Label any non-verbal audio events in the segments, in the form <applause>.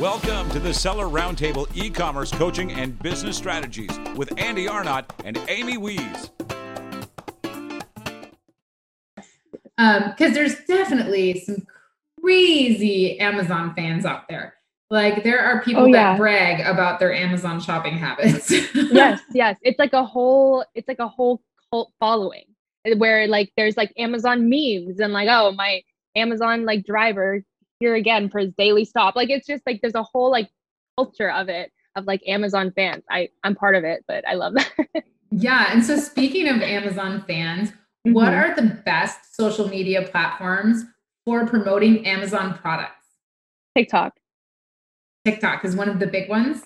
Welcome to the Seller Roundtable e commerce coaching and business strategies with Andy Arnott and Amy Wees. Because um, there's definitely some crazy Amazon fans out there. Like there are people oh, yeah. that brag about their Amazon shopping habits. <laughs> yes, yes. It's like a whole it's like a whole cult following where like there's like Amazon memes and like oh my Amazon like driver here again for his daily stop. Like it's just like there's a whole like culture of it of like Amazon fans. I I'm part of it, but I love that. yeah, and so <laughs> speaking of Amazon fans, mm-hmm. what are the best social media platforms for promoting Amazon products? TikTok. TikTok is one of the big ones.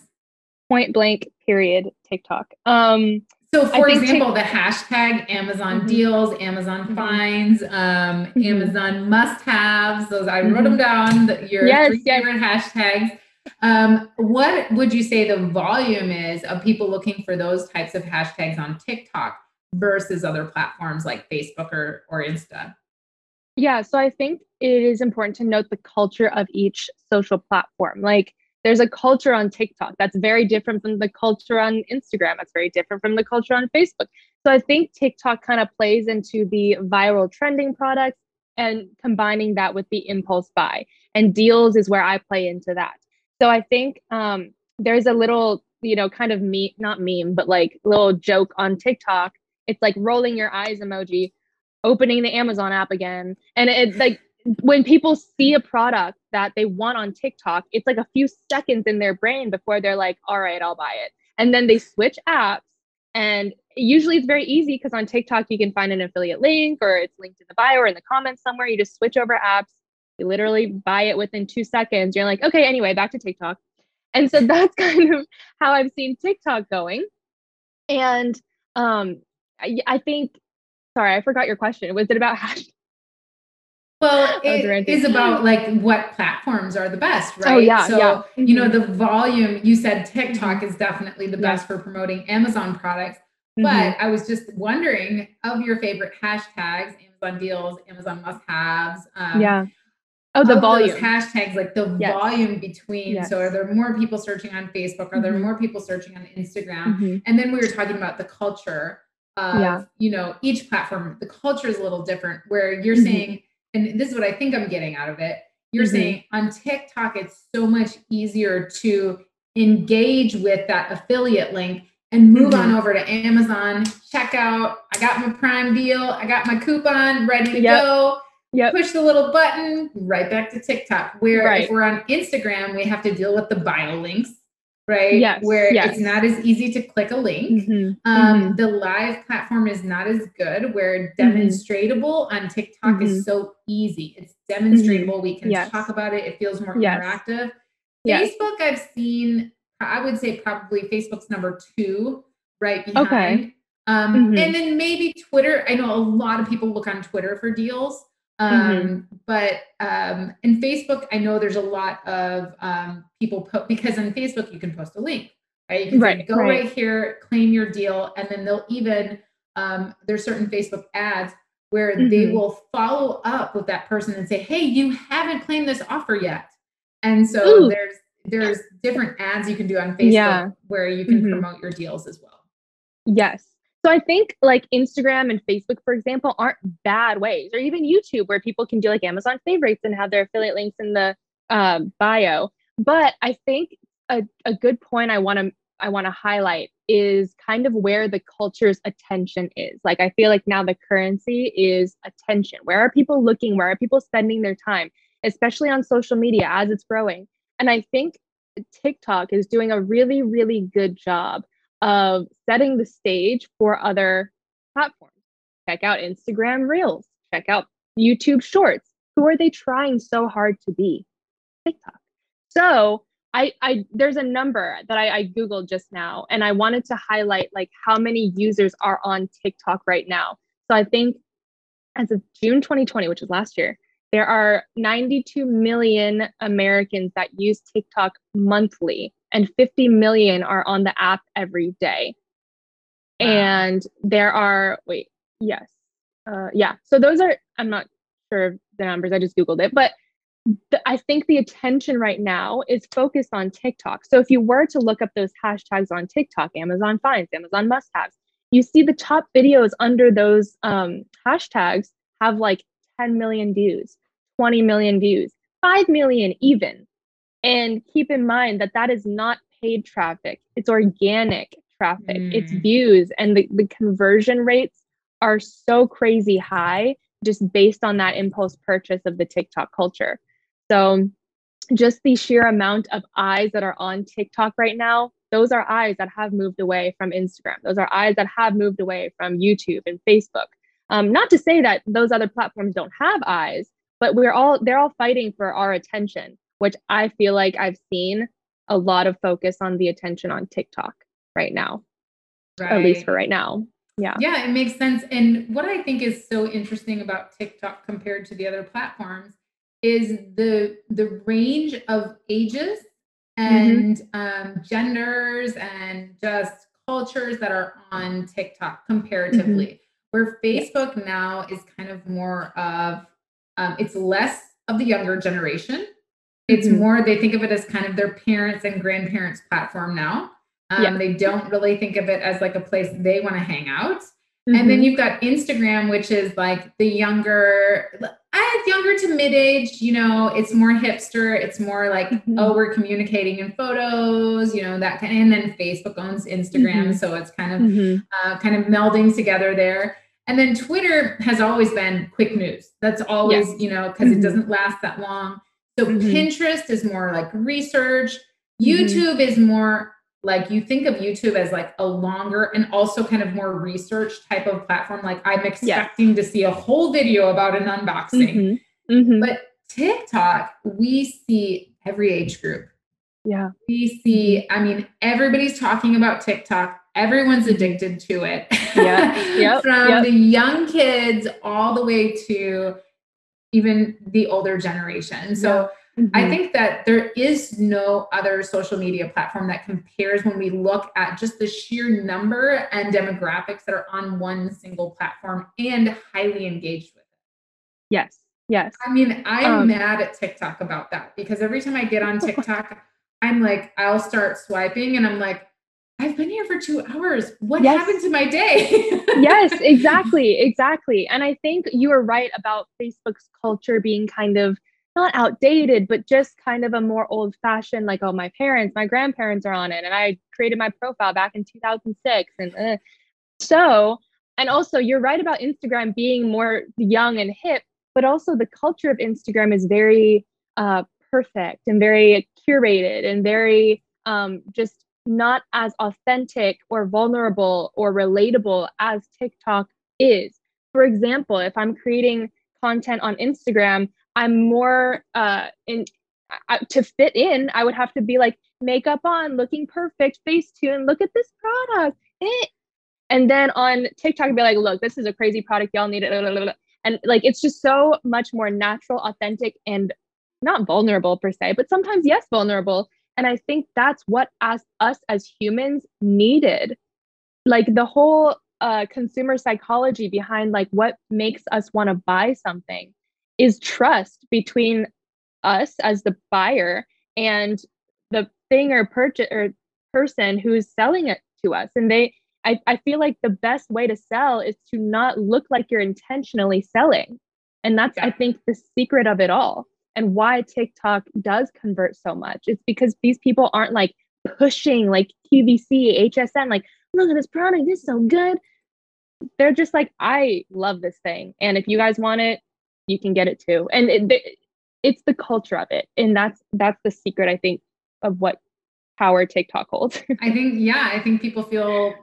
Point blank period TikTok. Um so, for example, the hashtag Amazon mm-hmm. deals, Amazon mm-hmm. finds, um, mm-hmm. Amazon must haves, those I wrote them mm-hmm. down, your yes, three yes. favorite hashtags. Um, what would you say the volume is of people looking for those types of hashtags on TikTok versus other platforms like Facebook or, or Insta? Yeah, so I think it is important to note the culture of each social platform. Like, there's a culture on TikTok that's very different from the culture on Instagram. That's very different from the culture on Facebook. So I think TikTok kind of plays into the viral trending products and combining that with the impulse buy. And deals is where I play into that. So I think um, there's a little, you know, kind of me, not meme, but like little joke on TikTok. It's like rolling your eyes emoji, opening the Amazon app again. And it's like when people see a product that they want on TikTok, it's like a few seconds in their brain before they're like, all right, I'll buy it. And then they switch apps. And usually it's very easy because on TikTok, you can find an affiliate link or it's linked in the bio or in the comments somewhere. You just switch over apps, you literally buy it within two seconds. You're like, okay, anyway, back to TikTok. And so <laughs> that's kind of how I've seen TikTok going. And um, I, I think, sorry, I forgot your question. Was it about <laughs> hash? Well, it is about like what platforms are the best, oh, right? Oh, yeah. So, yeah. Mm-hmm. you know, the volume, you said TikTok mm-hmm. is definitely the best yeah. for promoting Amazon products. Mm-hmm. But I was just wondering of your favorite hashtags, Amazon deals, Amazon must haves. Um, yeah. Oh, the volume. hashtags, like the yes. volume between. Yes. So, are there more people searching on Facebook? Are there mm-hmm. more people searching on Instagram? Mm-hmm. And then we were talking about the culture of, yeah. you know, each platform. The culture is a little different where you're mm-hmm. saying, and this is what I think I'm getting out of it. You're mm-hmm. saying on TikTok, it's so much easier to engage with that affiliate link and move mm-hmm. on over to Amazon, check out. I got my prime deal, I got my coupon ready to yep. go. Yep. Push the little button, right back to TikTok. Where right. if we're on Instagram, we have to deal with the bio links right? Yes. Where yes. it's not as easy to click a link. Mm-hmm. Um, mm-hmm. The live platform is not as good. Where mm-hmm. demonstratable mm-hmm. on TikTok is mm-hmm. so easy. It's demonstratable. Mm-hmm. We can yes. talk about it. It feels more interactive. Facebook, I've seen. I would say probably Facebook's number two, right behind. Okay. Um, And then maybe Twitter. I know a lot of people look on Twitter for deals. Mm-hmm. Um, mm-hmm. But um, in Facebook, I know there's a lot of um, people po- because on Facebook you can post a link, right? You can right, say, go right. right. here, claim your deal, and then they'll even um, there's certain Facebook ads where mm-hmm. they will follow up with that person and say, hey, you haven't claimed this offer yet, and so Ooh. there's there's different ads you can do on Facebook yeah. where you can mm-hmm. promote your deals as well. Yes. So I think like Instagram and Facebook, for example, aren't bad ways, or even YouTube, where people can do like Amazon favorites and have their affiliate links in the um, bio. But I think a, a good point I want to I want to highlight is kind of where the culture's attention is. Like I feel like now the currency is attention. Where are people looking? Where are people spending their time, especially on social media as it's growing? And I think TikTok is doing a really, really good job of setting the stage for other platforms. Check out Instagram Reels, check out YouTube Shorts. Who are they trying so hard to be? TikTok. So I, I there's a number that I, I googled just now, and I wanted to highlight like how many users are on TikTok right now. So I think as of June 2020, which is last year, there are 92 million Americans that use TikTok monthly and 50 million are on the app every day. Wow. And there are, wait, yes. Uh, yeah. So those are, I'm not sure of the numbers, I just Googled it, but the, I think the attention right now is focused on TikTok. So if you were to look up those hashtags on TikTok, Amazon finds, Amazon must haves, you see the top videos under those um, hashtags have like 10 million views, 20 million views, 5 million even. And keep in mind that that is not paid traffic, it's organic traffic, mm. it's views, and the, the conversion rates are so crazy high just based on that impulse purchase of the TikTok culture. So, just the sheer amount of eyes that are on TikTok right now, those are eyes that have moved away from Instagram. Those are eyes that have moved away from YouTube and Facebook. Um, not to say that those other platforms don't have eyes, but we're all they're all fighting for our attention, which I feel like I've seen a lot of focus on the attention on TikTok right now. Right. At least for right now. Yeah. Yeah, it makes sense. And what I think is so interesting about TikTok compared to the other platforms is the the range of ages and mm-hmm. um, genders and just cultures that are on TikTok comparatively. Mm-hmm. Where Facebook now is kind of more of um, it's less of the younger generation. It's mm-hmm. more they think of it as kind of their parents and grandparents platform now. Um, yeah. They don't really think of it as like a place they want to hang out. Mm-hmm. And then mm-hmm. you've got Instagram, which is like the younger, I younger to mid age, you know, it's more hipster. It's more like, mm-hmm. oh, we're communicating in photos, you know, that kind of, and then Facebook owns Instagram. Mm-hmm. So it's kind of, mm-hmm. uh, kind of melding together there. And then Twitter has always been quick news. That's always, yes. you know, because it mm-hmm. doesn't last that long. So Pinterest is more like research. YouTube is more like you think of YouTube as like a longer and also kind of more research type of platform. Like I'm expecting to see a whole video about an unboxing. Mm-hmm. Mm-hmm. But TikTok, we see every age group. Yeah. We see, I mean, everybody's talking about TikTok. Everyone's addicted to it. Yeah. <laughs> Yep. From yep. the young kids all the way to even the older generation. So Mm-hmm. I think that there is no other social media platform that compares when we look at just the sheer number and demographics that are on one single platform and highly engaged with it. Yes. Yes. I mean, I'm um, mad at TikTok about that because every time I get on <laughs> TikTok, I'm like, I'll start swiping and I'm like, I've been here for two hours. What yes. happened to my day? <laughs> yes, exactly. Exactly. And I think you are right about Facebook's culture being kind of not outdated, but just kind of a more old fashioned, like, oh, my parents, my grandparents are on it. And I created my profile back in 2006. And uh. so, and also, you're right about Instagram being more young and hip, but also the culture of Instagram is very uh, perfect and very curated and very um, just not as authentic or vulnerable or relatable as TikTok is. For example, if I'm creating content on Instagram, I'm more uh in to fit in. I would have to be like makeup on, looking perfect, face tune. Look at this product. Eh. And then on TikTok, I'd be like, look, this is a crazy product. Y'all need it. And like, it's just so much more natural, authentic, and not vulnerable per se, but sometimes yes, vulnerable. And I think that's what as us as humans needed. Like the whole uh, consumer psychology behind like what makes us want to buy something is trust between us as the buyer and the thing or purchase or person who's selling it to us and they I, I feel like the best way to sell is to not look like you're intentionally selling and that's yeah. i think the secret of it all and why tiktok does convert so much. It's because these people aren't like pushing like qvc hsn like look at this product it's so good. They're just like i love this thing. And if you guys want it you can get it too. And it, it's the culture of it. And that's that's the secret i think of what power tiktok holds. <laughs> I think yeah i think people feel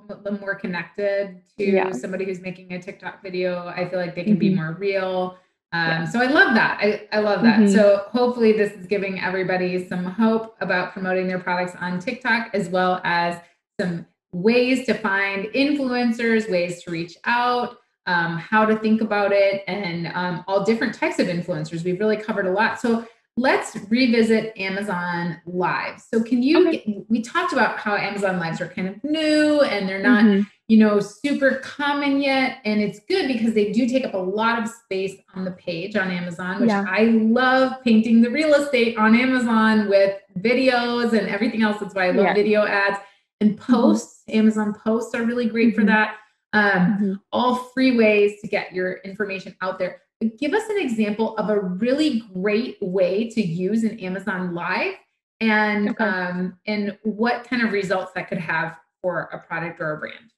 more connected to yeah. somebody who's making a tiktok video. I feel like they can mm-hmm. be more real um, yeah. so i love that i, I love that mm-hmm. so hopefully this is giving everybody some hope about promoting their products on tiktok as well as some ways to find influencers ways to reach out um, how to think about it, and um, all different types of influencers. We've really covered a lot. So let's revisit Amazon Lives. So can you? Okay. Get, we talked about how Amazon Lives are kind of new and they're not. Mm-hmm. You know, super common yet. And it's good because they do take up a lot of space on the page on Amazon, which yeah. I love painting the real estate on Amazon with videos and everything else. That's why I love yeah. video ads and mm-hmm. posts. Mm-hmm. Amazon posts are really great mm-hmm. for that. Um, mm-hmm. All free ways to get your information out there. But give us an example of a really great way to use an Amazon Live and okay. um, and what kind of results that could have for a product or a brand.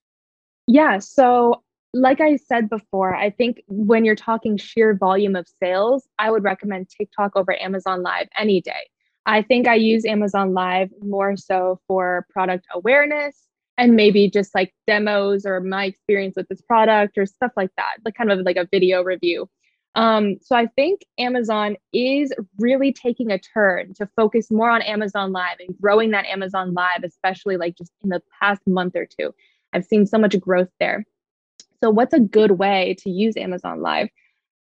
Yeah. So, like I said before, I think when you're talking sheer volume of sales, I would recommend TikTok over Amazon Live any day. I think I use Amazon Live more so for product awareness and maybe just like demos or my experience with this product or stuff like that, like kind of like a video review. Um, so I think Amazon is really taking a turn to focus more on Amazon Live and growing that Amazon Live, especially like just in the past month or two. I've seen so much growth there. So, what's a good way to use Amazon Live?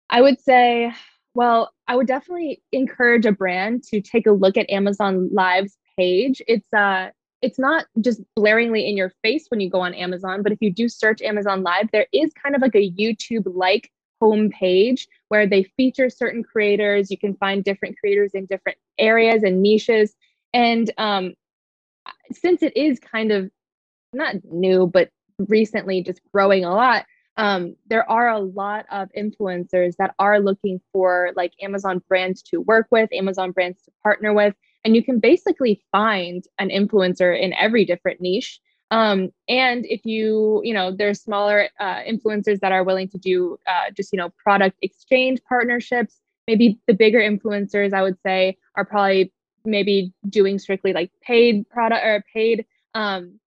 I would say, well, I would definitely encourage a brand to take a look at Amazon Live's page. It's uh it's not just blaringly in your face when you go on Amazon, but if you do search Amazon Live, there is kind of like a YouTube like homepage where they feature certain creators. You can find different creators in different areas and niches. And um, since it is kind of not new, but recently just growing a lot, um, there are a lot of influencers that are looking for like Amazon brands to work with, Amazon brands to partner with. And you can basically find an influencer in every different niche. Um, and if you, you know, there's smaller uh, influencers that are willing to do uh, just, you know, product exchange partnerships. Maybe the bigger influencers, I would say, are probably maybe doing strictly like paid product or paid um,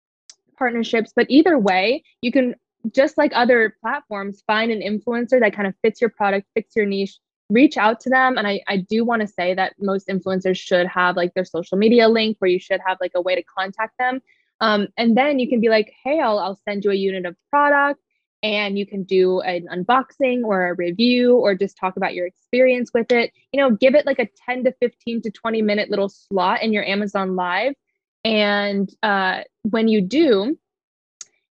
partnerships. But either way, you can just like other platforms, find an influencer that kind of fits your product, fits your niche, reach out to them. And I, I do want to say that most influencers should have like their social media link where you should have like a way to contact them. Um, and then you can be like, hey, I'll, I'll send you a unit of product and you can do an unboxing or a review or just talk about your experience with it. You know, give it like a 10 to 15 to 20 minute little slot in your Amazon Live and uh, when you do,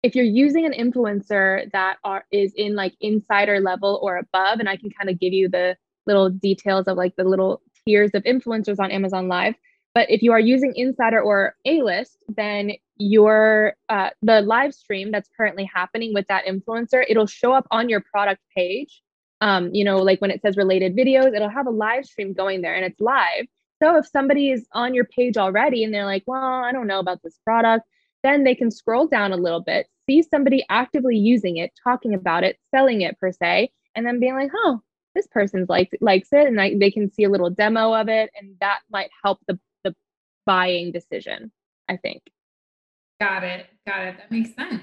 if you're using an influencer that are is in like insider level or above, and I can kind of give you the little details of like the little tiers of influencers on Amazon Live. But if you are using insider or A list, then your uh, the live stream that's currently happening with that influencer, it'll show up on your product page. Um, you know, like when it says related videos, it'll have a live stream going there and it's live. So if somebody is on your page already and they're like, well, I don't know about this product, then they can scroll down a little bit, see somebody actively using it, talking about it, selling it per se, and then being like, oh, this person's like likes it, and I, they can see a little demo of it, and that might help the the buying decision. I think. Got it. Got it. That makes sense.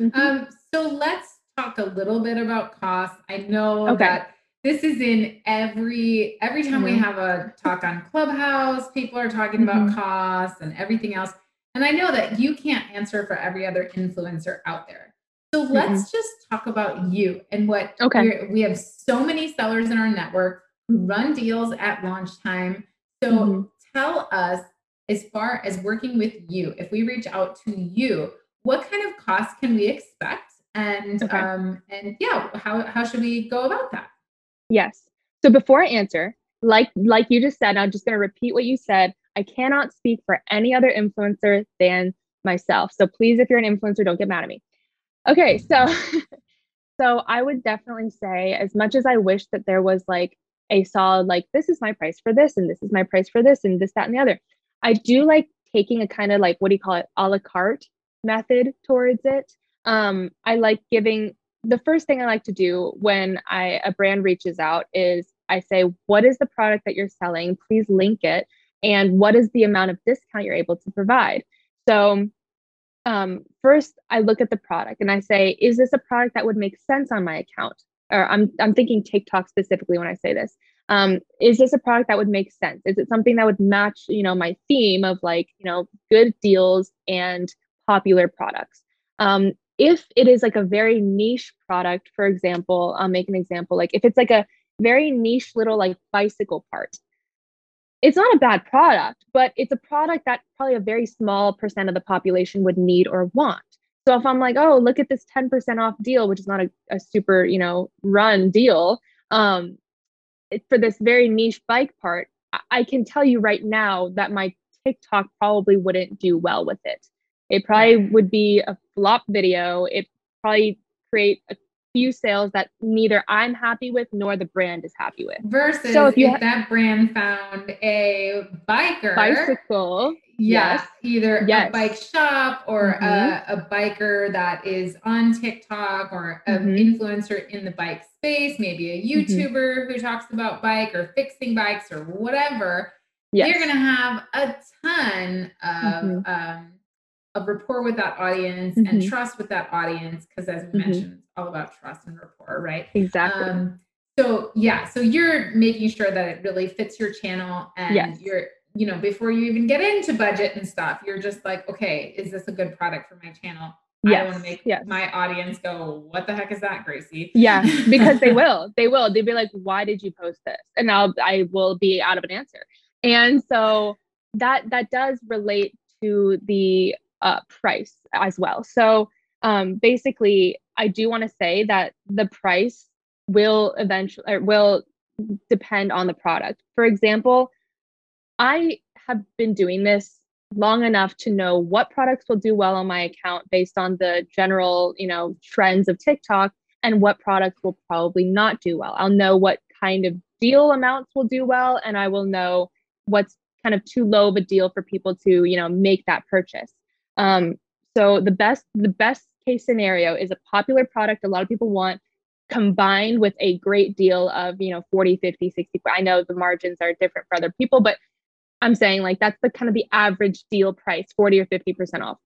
Mm-hmm. Um, so let's talk a little bit about cost. I know okay. that this is in every every time mm-hmm. we have a talk on clubhouse people are talking mm-hmm. about costs and everything else and i know that you can't answer for every other influencer out there so let's mm-hmm. just talk about you and what okay we have so many sellers in our network who run deals at launch time so mm-hmm. tell us as far as working with you if we reach out to you what kind of costs can we expect and okay. um and yeah how how should we go about that Yes. So before I answer, like like you just said, I'm just going to repeat what you said. I cannot speak for any other influencer than myself. So please, if you're an influencer, don't get mad at me. Okay, so <laughs> so I would definitely say, as much as I wish that there was like a solid, like this is my price for this, and this is my price for this, and this, that, and the other. I do like taking a kind of like what do you call it, a la carte method towards it. Um, I like giving the first thing I like to do when I a brand reaches out is I say, what is the product that you're selling? Please link it. And what is the amount of discount you're able to provide? So um, first I look at the product and I say, is this a product that would make sense on my account? Or I'm I'm thinking TikTok specifically when I say this. Um, is this a product that would make sense? Is it something that would match, you know, my theme of like, you know, good deals and popular products? Um, if it is like a very niche product, for example, I'll make an example. Like if it's like a very niche little like bicycle part, it's not a bad product, but it's a product that probably a very small percent of the population would need or want. So if I'm like, oh, look at this 10% off deal, which is not a, a super, you know, run deal, um, it, for this very niche bike part, I, I can tell you right now that my TikTok probably wouldn't do well with it. It probably would be a flop video. It probably create a few sales that neither I'm happy with nor the brand is happy with. Versus so if, if ha- that brand found a biker bicycle, yes, yes. either yes. a bike shop or mm-hmm. a, a, biker that is on TikTok or an mm-hmm. influencer in the bike space, maybe a mm-hmm. YouTuber mm-hmm. who talks about bike or fixing bikes or whatever. Yes. You're gonna have a ton of mm-hmm. um, of rapport with that audience and mm-hmm. trust with that audience because as we mentioned it's all about trust and rapport, right? Exactly. Um, so yeah, so you're making sure that it really fits your channel and yes. you're, you know, before you even get into budget and stuff, you're just like, okay, is this a good product for my channel? Yes. I want to make yes. my audience go, what the heck is that, Gracie? Yeah, because they <laughs> will. They will. They'd be like, why did you post this? And I'll I will be out of an answer. And so that that does relate to the uh, price as well. So um, basically, I do want to say that the price will eventually will depend on the product. For example, I have been doing this long enough to know what products will do well on my account based on the general, you know, trends of TikTok and what products will probably not do well. I'll know what kind of deal amounts will do well and I will know what's kind of too low of a deal for people to, you know, make that purchase. Um, so the best the best case scenario is a popular product a lot of people want combined with a great deal of you know 40 50 60 i know the margins are different for other people but i'm saying like that's the kind of the average deal price 40 or 50 percent off.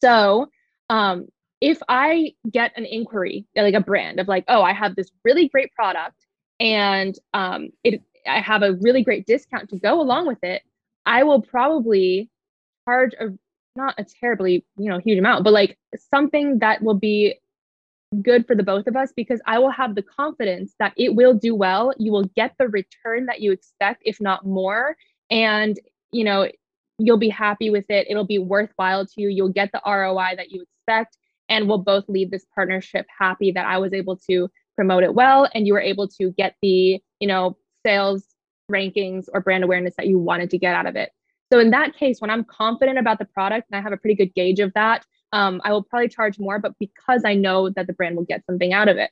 So um if i get an inquiry like a brand of like oh i have this really great product and um it i have a really great discount to go along with it i will probably charge a not a terribly, you know, huge amount, but like something that will be good for the both of us because I will have the confidence that it will do well. You will get the return that you expect, if not more. And, you know, you'll be happy with it. It'll be worthwhile to you. You'll get the ROI that you expect. And we'll both leave this partnership happy that I was able to promote it well and you were able to get the, you know, sales rankings or brand awareness that you wanted to get out of it. So in that case, when I'm confident about the product and I have a pretty good gauge of that, um, I will probably charge more, but because I know that the brand will get something out of it.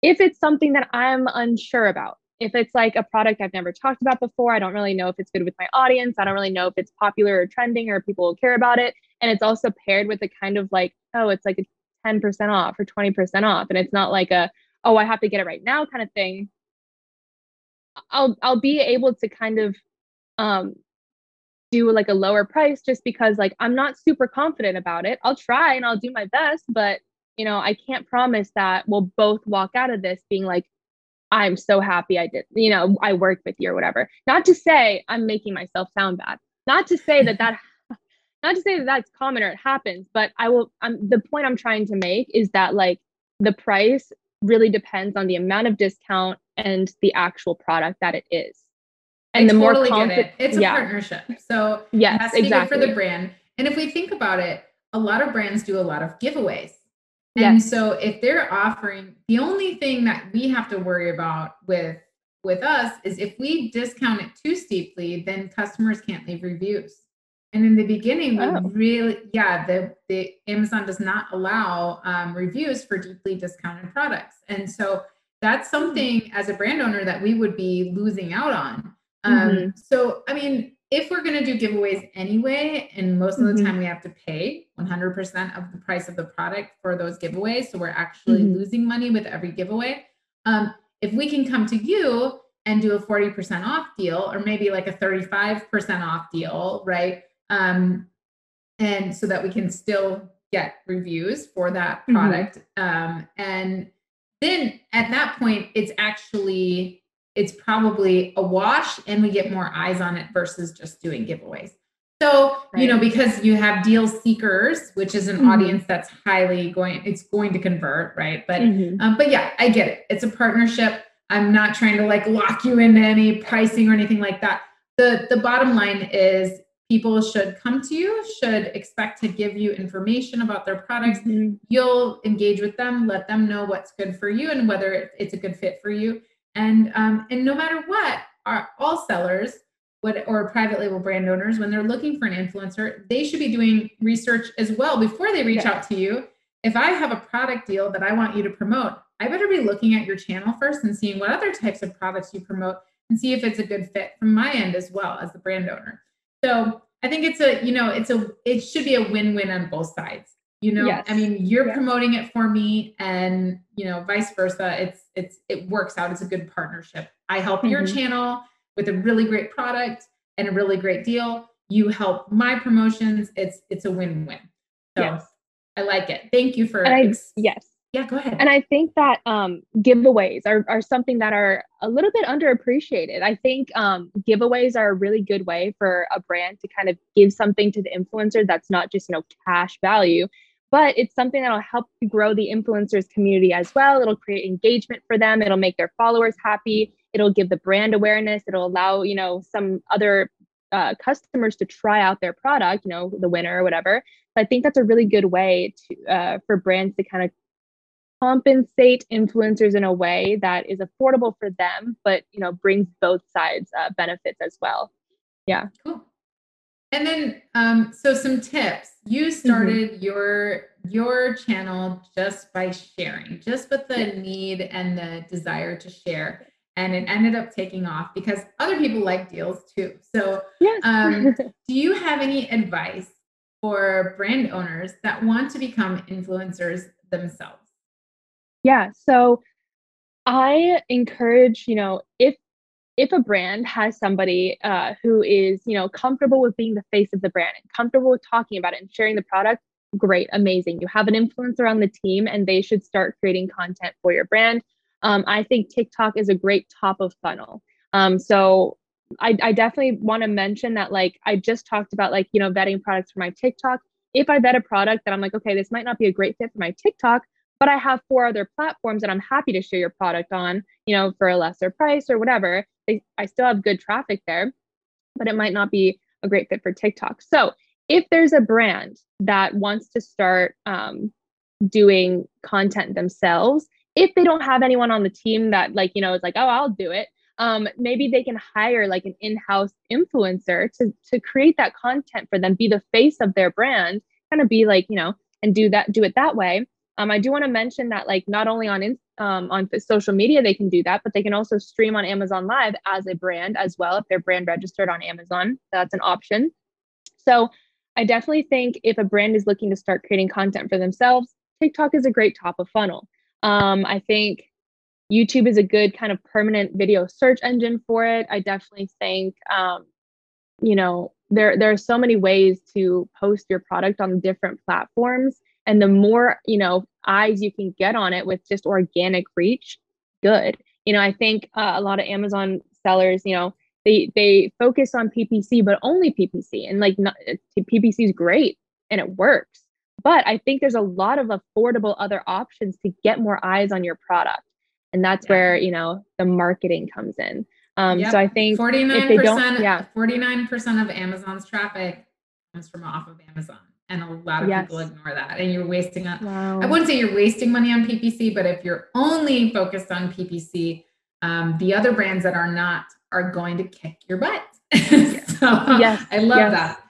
If it's something that I'm unsure about, if it's like a product I've never talked about before, I don't really know if it's good with my audience. I don't really know if it's popular or trending or people will care about it. And it's also paired with a kind of like, oh, it's like a 10% off or 20% off. And it's not like a, oh, I have to get it right now kind of thing. I'll I'll be able to kind of um, do like a lower price just because like I'm not super confident about it. I'll try and I'll do my best, but you know, I can't promise that we'll both walk out of this being like I'm so happy I did, you know, I worked with you or whatever. Not to say I'm making myself sound bad. Not to say that that <laughs> not to say that that's common or it happens, but I will I'm the point I'm trying to make is that like the price really depends on the amount of discount and the actual product that it is and I the totally more confident it. it's a yeah. partnership so yes, it has to exactly. be good for the brand and if we think about it a lot of brands do a lot of giveaways and yes. so if they're offering the only thing that we have to worry about with with us is if we discount it too steeply then customers can't leave reviews and in the beginning we oh. really yeah the the amazon does not allow um, reviews for deeply discounted products and so that's hmm. something as a brand owner that we would be losing out on um, mm-hmm. So, I mean, if we're going to do giveaways anyway, and most of the mm-hmm. time we have to pay 100% of the price of the product for those giveaways, so we're actually mm-hmm. losing money with every giveaway. Um, if we can come to you and do a 40% off deal, or maybe like a 35% off deal, right? Um, and so that we can still get reviews for that mm-hmm. product. Um, and then at that point, it's actually it's probably a wash and we get more eyes on it versus just doing giveaways. So, right. you know, because you have deal seekers, which is an mm-hmm. audience that's highly going, it's going to convert, right? But, mm-hmm. um, but yeah, I get it. It's a partnership. I'm not trying to like lock you into any pricing or anything like that. The, the bottom line is people should come to you, should expect to give you information about their products. Mm-hmm. You'll engage with them, let them know what's good for you and whether it's a good fit for you. And um, and no matter what, our, all sellers what, or private label brand owners, when they're looking for an influencer, they should be doing research as well before they reach out to you. If I have a product deal that I want you to promote, I better be looking at your channel first and seeing what other types of products you promote and see if it's a good fit from my end as well as the brand owner. So I think it's a, you know, it's a, it should be a win-win on both sides. You know, yes. I mean, you're promoting it for me and, you know, vice versa. It's, it's, it works out. It's a good partnership. I help mm-hmm. your channel with a really great product and a really great deal. You help my promotions. It's, it's a win-win. So yes. I like it. Thank you for, I, yes yeah, go ahead. And I think that um, giveaways are, are something that are a little bit underappreciated. I think um, giveaways are a really good way for a brand to kind of give something to the influencer that's not just, you know, cash value, but it's something that'll help you grow the influencers community as well. It'll create engagement for them. It'll make their followers happy. It'll give the brand awareness. It'll allow, you know, some other uh, customers to try out their product, you know, the winner or whatever. So I think that's a really good way to uh, for brands to kind of compensate influencers in a way that is affordable for them, but you know brings both sides uh, benefits as well. Yeah. Cool. And then, um, so some tips. You mm-hmm. started mm-hmm. your your channel just by sharing, just with the yeah. need and the desire to share, and it ended up taking off because other people like deals too. So, yes. um, <laughs> do you have any advice for brand owners that want to become influencers themselves? Yeah. So I encourage, you know, if if a brand has somebody uh, who is, you know, comfortable with being the face of the brand and comfortable with talking about it and sharing the product, great, amazing. You have an influencer on the team, and they should start creating content for your brand. Um, I think TikTok is a great top of funnel. Um, so I, I definitely want to mention that, like, I just talked about, like, you know, vetting products for my TikTok. If I vet a product that I'm like, okay, this might not be a great fit for my TikTok, but I have four other platforms that I'm happy to share your product on, you know, for a lesser price or whatever. They, I still have good traffic there, but it might not be a great fit for TikTok. So if there's a brand that wants to start um, doing content themselves, if they don't have anyone on the team that like, you know, is like, oh, I'll do it. Um, maybe they can hire like an in-house influencer to to create that content for them, be the face of their brand, kind of be like, you know, and do that, do it that way. Um, I do want to mention that like not only on um, on social media they can do that, but they can also stream on Amazon Live as a brand as well if they're brand registered on Amazon. That's an option. So I definitely think if a brand is looking to start creating content for themselves, TikTok is a great top of funnel. Um, I think YouTube is a good kind of permanent video search engine for it. I definitely think, um, you know, there there are so many ways to post your product on different platforms and the more you know eyes you can get on it with just organic reach good. You know i think uh, a lot of amazon sellers you know they they focus on ppc but only ppc and like not, ppc is great and it works. But i think there's a lot of affordable other options to get more eyes on your product. And that's yeah. where you know the marketing comes in. Um yep. so i think 49% yeah. 49% of amazon's traffic comes from off of amazon and a lot of yes. people ignore that and you're wasting on wow. i wouldn't say you're wasting money on ppc but if you're only focused on ppc um, the other brands that are not are going to kick your butt <laughs> so yes. i love yes. that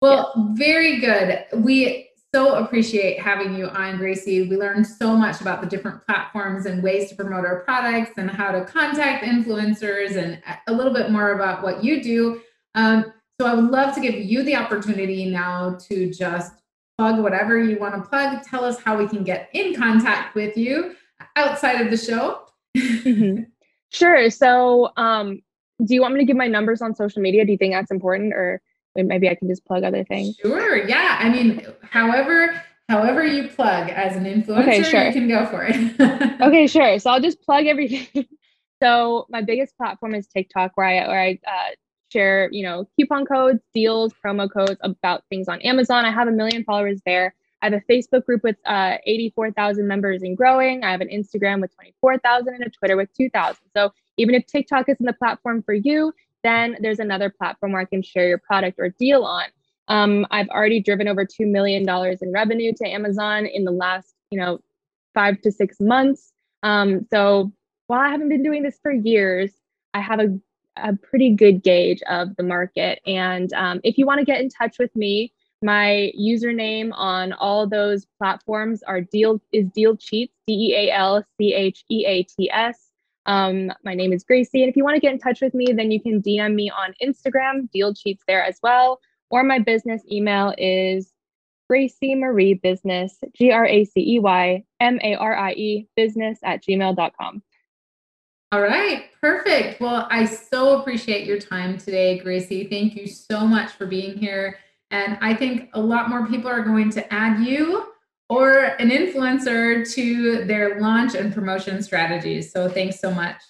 well yes. very good we so appreciate having you on gracie we learned so much about the different platforms and ways to promote our products and how to contact influencers and a little bit more about what you do um, so I would love to give you the opportunity now to just plug whatever you want to plug. Tell us how we can get in contact with you outside of the show. mm-hmm. Sure. So, um, do you want me to give my numbers on social media? Do you think that's important, or maybe I can just plug other things? Sure. Yeah. I mean, however however you plug as an influencer, okay, sure. you can go for it. <laughs> okay, sure. So I'll just plug everything. <laughs> so my biggest platform is TikTok, where I where I uh, share, you know, coupon codes, deals, promo codes about things on Amazon. I have a million followers there. I have a Facebook group with uh, 84,000 members and growing. I have an Instagram with 24,000 and a Twitter with 2,000. So even if TikTok isn't the platform for you, then there's another platform where I can share your product or deal on. Um, I've already driven over $2 million in revenue to Amazon in the last, you know, five to six months. Um, so while I haven't been doing this for years, I have a, a pretty good gauge of the market. And um, if you want to get in touch with me, my username on all those platforms are deal is deal cheats d e a l c h e a t s. Um, my name is Gracie, and if you want to get in touch with me, then you can DM me on Instagram, deal cheats there as well, or my business email is Gracey Marie Business, G R A C E Y M A R I E business at gmail.com. All right, perfect. Well, I so appreciate your time today, Gracie. Thank you so much for being here. And I think a lot more people are going to add you or an influencer to their launch and promotion strategies. So thanks so much.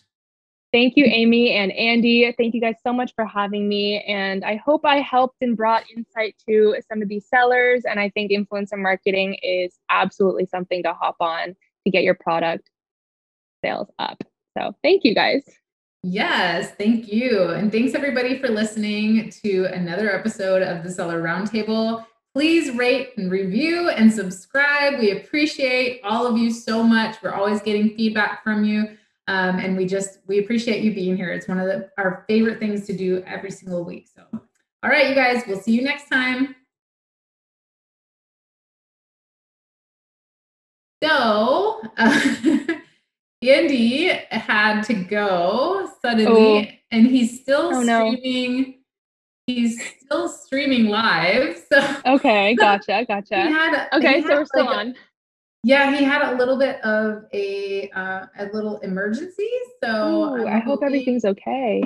Thank you, Amy and Andy. Thank you guys so much for having me. And I hope I helped and brought insight to some of these sellers. And I think influencer marketing is absolutely something to hop on to get your product sales up. So thank you guys. Yes, thank you. And thanks everybody for listening to another episode of the Seller Roundtable. Please rate and review and subscribe. We appreciate all of you so much. We're always getting feedback from you. Um, and we just we appreciate you being here. It's one of the, our favorite things to do every single week. So, all right, you guys, we'll see you next time. So, uh, <laughs> Andy had to go suddenly, oh. and he's still oh, streaming. No. He's still streaming live. <laughs> So okay, <laughs> gotcha, gotcha. Had, okay, so we're still like on. Yeah, he had a little bit of a uh, a little emergency. So Ooh, I hope everything's okay.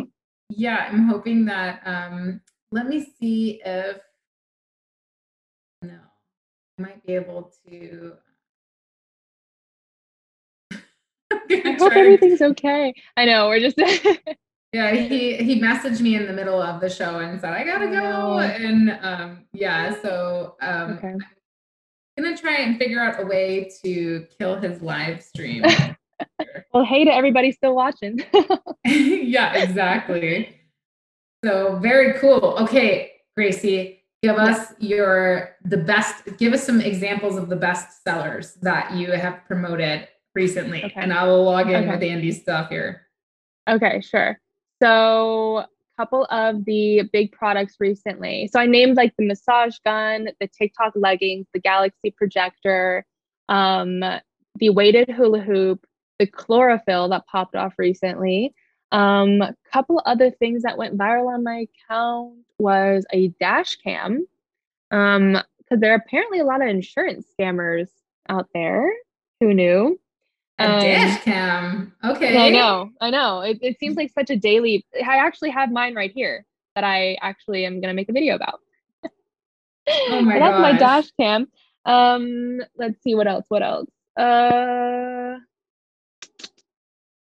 Yeah, I'm hoping that. Um, let me see if no, I might be able to <laughs> I hope everything's okay. I know we're just. <laughs> yeah, he he messaged me in the middle of the show and said I gotta go, and um, yeah, so um, okay. I'm gonna try and figure out a way to kill his live stream. <laughs> well, hey to everybody still watching. yeah, exactly. So very cool. Okay, Gracie, give us your the best. Give us some examples of the best sellers that you have promoted recently, okay. and I will log in okay. with Andy's stuff here. Okay, sure. So, a couple of the big products recently. So, I named like the massage gun, the TikTok leggings, the Galaxy projector, um, the weighted hula hoop, the chlorophyll that popped off recently. Um, a couple other things that went viral on my account was a dash cam. Um, because there are apparently a lot of insurance scammers out there. Who knew? A um, dash cam. Okay. I know. I know. It, it seems like such a daily. I actually have mine right here that I actually am going to make a video about. <laughs> oh my That's my dash cam. Um, let's see what else. What else? Uh,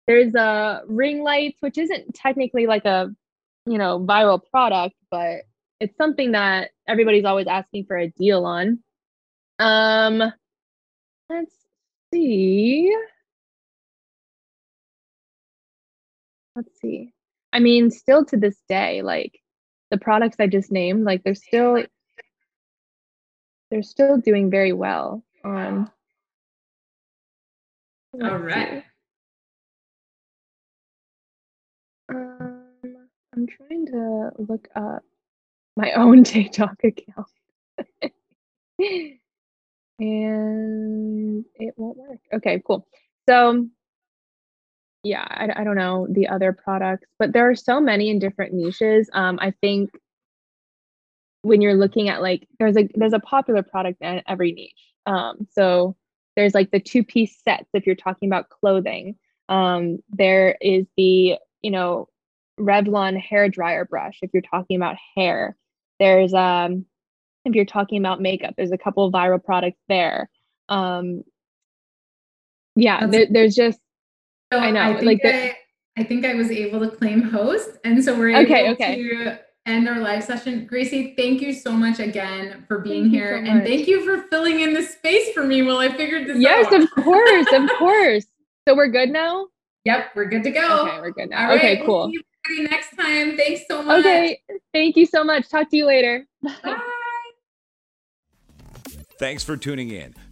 there's a ring lights, which isn't technically like a, you know, viral product, but it's something that everybody's always asking for a deal on. Um, let's see. Let's see. I mean, still to this day, like the products I just named, like they're still they're still doing very well on all right. Um, I'm trying to look up my <laughs> own TikTok account. <laughs> and it won't work. Okay, cool. So yeah, I, I don't know the other products, but there are so many in different niches. Um, I think when you're looking at like there's a there's a popular product in every niche. Um, so there's like the two piece sets if you're talking about clothing. Um, there is the you know Revlon hair dryer brush if you're talking about hair. There's um if you're talking about makeup, there's a couple of viral products there. Um, yeah, there, there's just so I know. I think like I, I, think I was able to claim host, and so we're able okay, okay. to end our live session. Gracie, thank you so much again for being thank here, so and thank you for filling in the space for me while I figured this yes, out. Yes, of course, of <laughs> course. So we're good now. Yep, we're good to go. Okay, we're good now. okay, cool. We'll see, next time. Thanks so much. Okay. Thank you so much. Talk to you later. <laughs> Bye. Thanks for tuning in.